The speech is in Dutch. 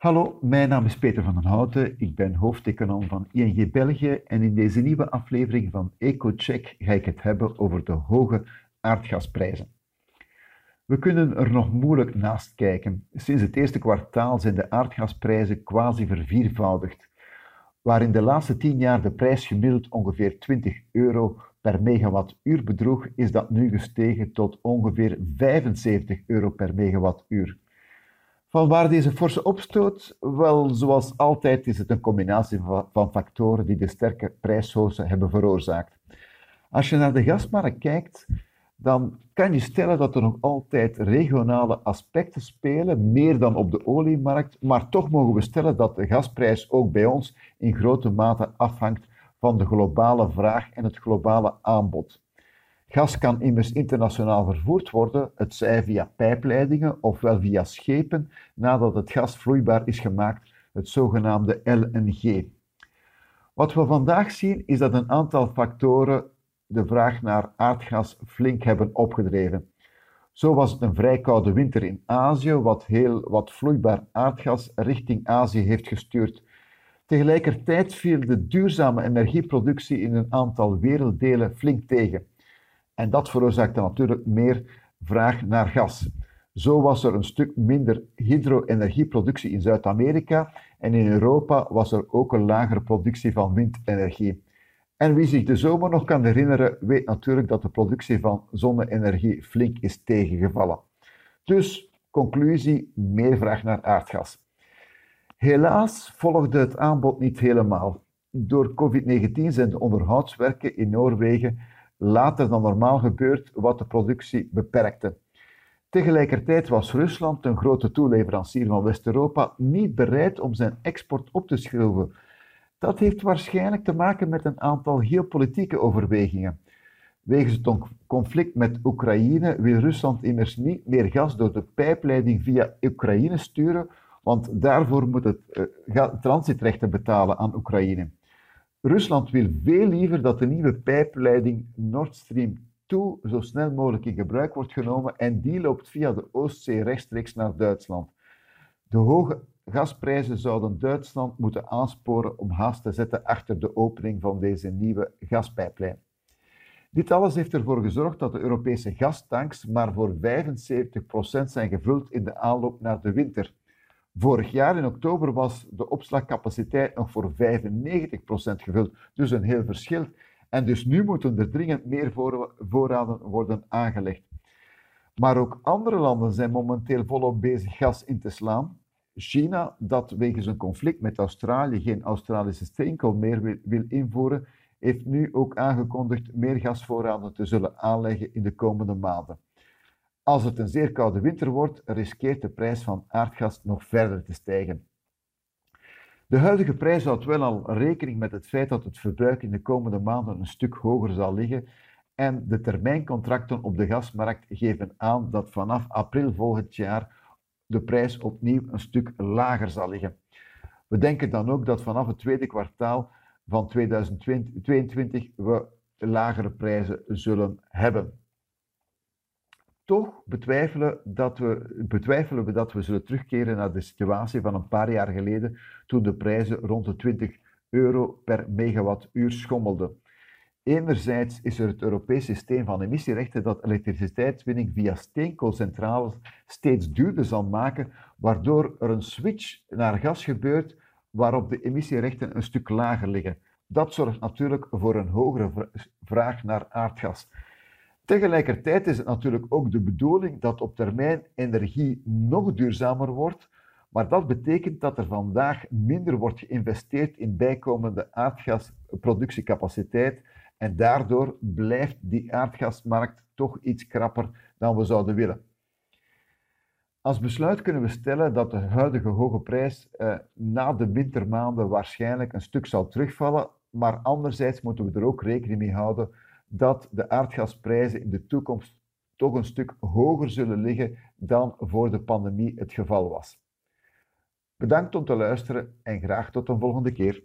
Hallo, mijn naam is Peter van den Houten. Ik ben hoofdeconoom van ING België en in deze nieuwe aflevering van EcoCheck ga ik het hebben over de hoge aardgasprijzen. We kunnen er nog moeilijk naast kijken. Sinds het eerste kwartaal zijn de aardgasprijzen quasi verviervoudigd, waar in de laatste 10 jaar de prijs gemiddeld ongeveer 20 euro per megawattuur bedroeg, is dat nu gestegen tot ongeveer 75 euro per megawattuur. Van waar deze forse opstoot? Wel, zoals altijd is het een combinatie van factoren die de sterke prijshoogte hebben veroorzaakt. Als je naar de gasmarkt kijkt, dan kan je stellen dat er nog altijd regionale aspecten spelen, meer dan op de oliemarkt, maar toch mogen we stellen dat de gasprijs ook bij ons in grote mate afhangt van de globale vraag en het globale aanbod. Gas kan immers internationaal vervoerd worden, het zij via pijpleidingen ofwel via schepen, nadat het gas vloeibaar is gemaakt, het zogenaamde LNG. Wat we vandaag zien is dat een aantal factoren de vraag naar aardgas flink hebben opgedreven. Zo was het een vrij koude winter in Azië, wat heel wat vloeibaar aardgas richting Azië heeft gestuurd. Tegelijkertijd viel de duurzame energieproductie in een aantal werelddelen flink tegen. En dat veroorzaakte natuurlijk meer vraag naar gas. Zo was er een stuk minder hydro-energieproductie in Zuid-Amerika en in Europa was er ook een lagere productie van windenergie. En wie zich de zomer nog kan herinneren, weet natuurlijk dat de productie van zonne-energie flink is tegengevallen. Dus, conclusie, meer vraag naar aardgas. Helaas volgde het aanbod niet helemaal. Door COVID-19 zijn de onderhoudswerken in Noorwegen later dan normaal gebeurd, wat de productie beperkte. Tegelijkertijd was Rusland, een grote toeleverancier van West-Europa, niet bereid om zijn export op te schroeven. Dat heeft waarschijnlijk te maken met een aantal geopolitieke overwegingen. Wegens het conflict met Oekraïne wil Rusland immers niet meer gas door de pijpleiding via Oekraïne sturen, want daarvoor moet het uh, transitrechten betalen aan Oekraïne. Rusland wil veel liever dat de nieuwe pijpleiding Nord Stream 2 zo snel mogelijk in gebruik wordt genomen en die loopt via de Oostzee rechtstreeks naar Duitsland. De hoge gasprijzen zouden Duitsland moeten aansporen om haast te zetten achter de opening van deze nieuwe gaspijplijn. Dit alles heeft ervoor gezorgd dat de Europese gastanks maar voor 75% zijn gevuld in de aanloop naar de winter. Vorig jaar in oktober was de opslagcapaciteit nog voor 95% gevuld, dus een heel verschil. En dus nu moeten er dringend meer voorraden worden aangelegd. Maar ook andere landen zijn momenteel volop bezig gas in te slaan. China, dat wegens een conflict met Australië geen Australische steenkool meer wil, wil invoeren, heeft nu ook aangekondigd meer gasvoorraden te zullen aanleggen in de komende maanden. Als het een zeer koude winter wordt, riskeert de prijs van aardgas nog verder te stijgen. De huidige prijs houdt wel al rekening met het feit dat het verbruik in de komende maanden een stuk hoger zal liggen en de termijncontracten op de gasmarkt geven aan dat vanaf april volgend jaar de prijs opnieuw een stuk lager zal liggen. We denken dan ook dat vanaf het tweede kwartaal van 2022 we lagere prijzen zullen hebben. Toch betwijfelen, dat we, betwijfelen we dat we zullen terugkeren naar de situatie van een paar jaar geleden, toen de prijzen rond de 20 euro per megawattuur schommelden. Enerzijds is er het Europees systeem van emissierechten dat elektriciteitswinning via steenkoolcentrales steeds duurder zal maken, waardoor er een switch naar gas gebeurt waarop de emissierechten een stuk lager liggen. Dat zorgt natuurlijk voor een hogere vraag naar aardgas. Tegelijkertijd is het natuurlijk ook de bedoeling dat op termijn energie nog duurzamer wordt, maar dat betekent dat er vandaag minder wordt geïnvesteerd in bijkomende aardgasproductiecapaciteit en daardoor blijft die aardgasmarkt toch iets krapper dan we zouden willen. Als besluit kunnen we stellen dat de huidige hoge prijs eh, na de wintermaanden waarschijnlijk een stuk zal terugvallen, maar anderzijds moeten we er ook rekening mee houden dat de aardgasprijzen in de toekomst toch een stuk hoger zullen liggen dan voor de pandemie het geval was. Bedankt om te luisteren en graag tot een volgende keer.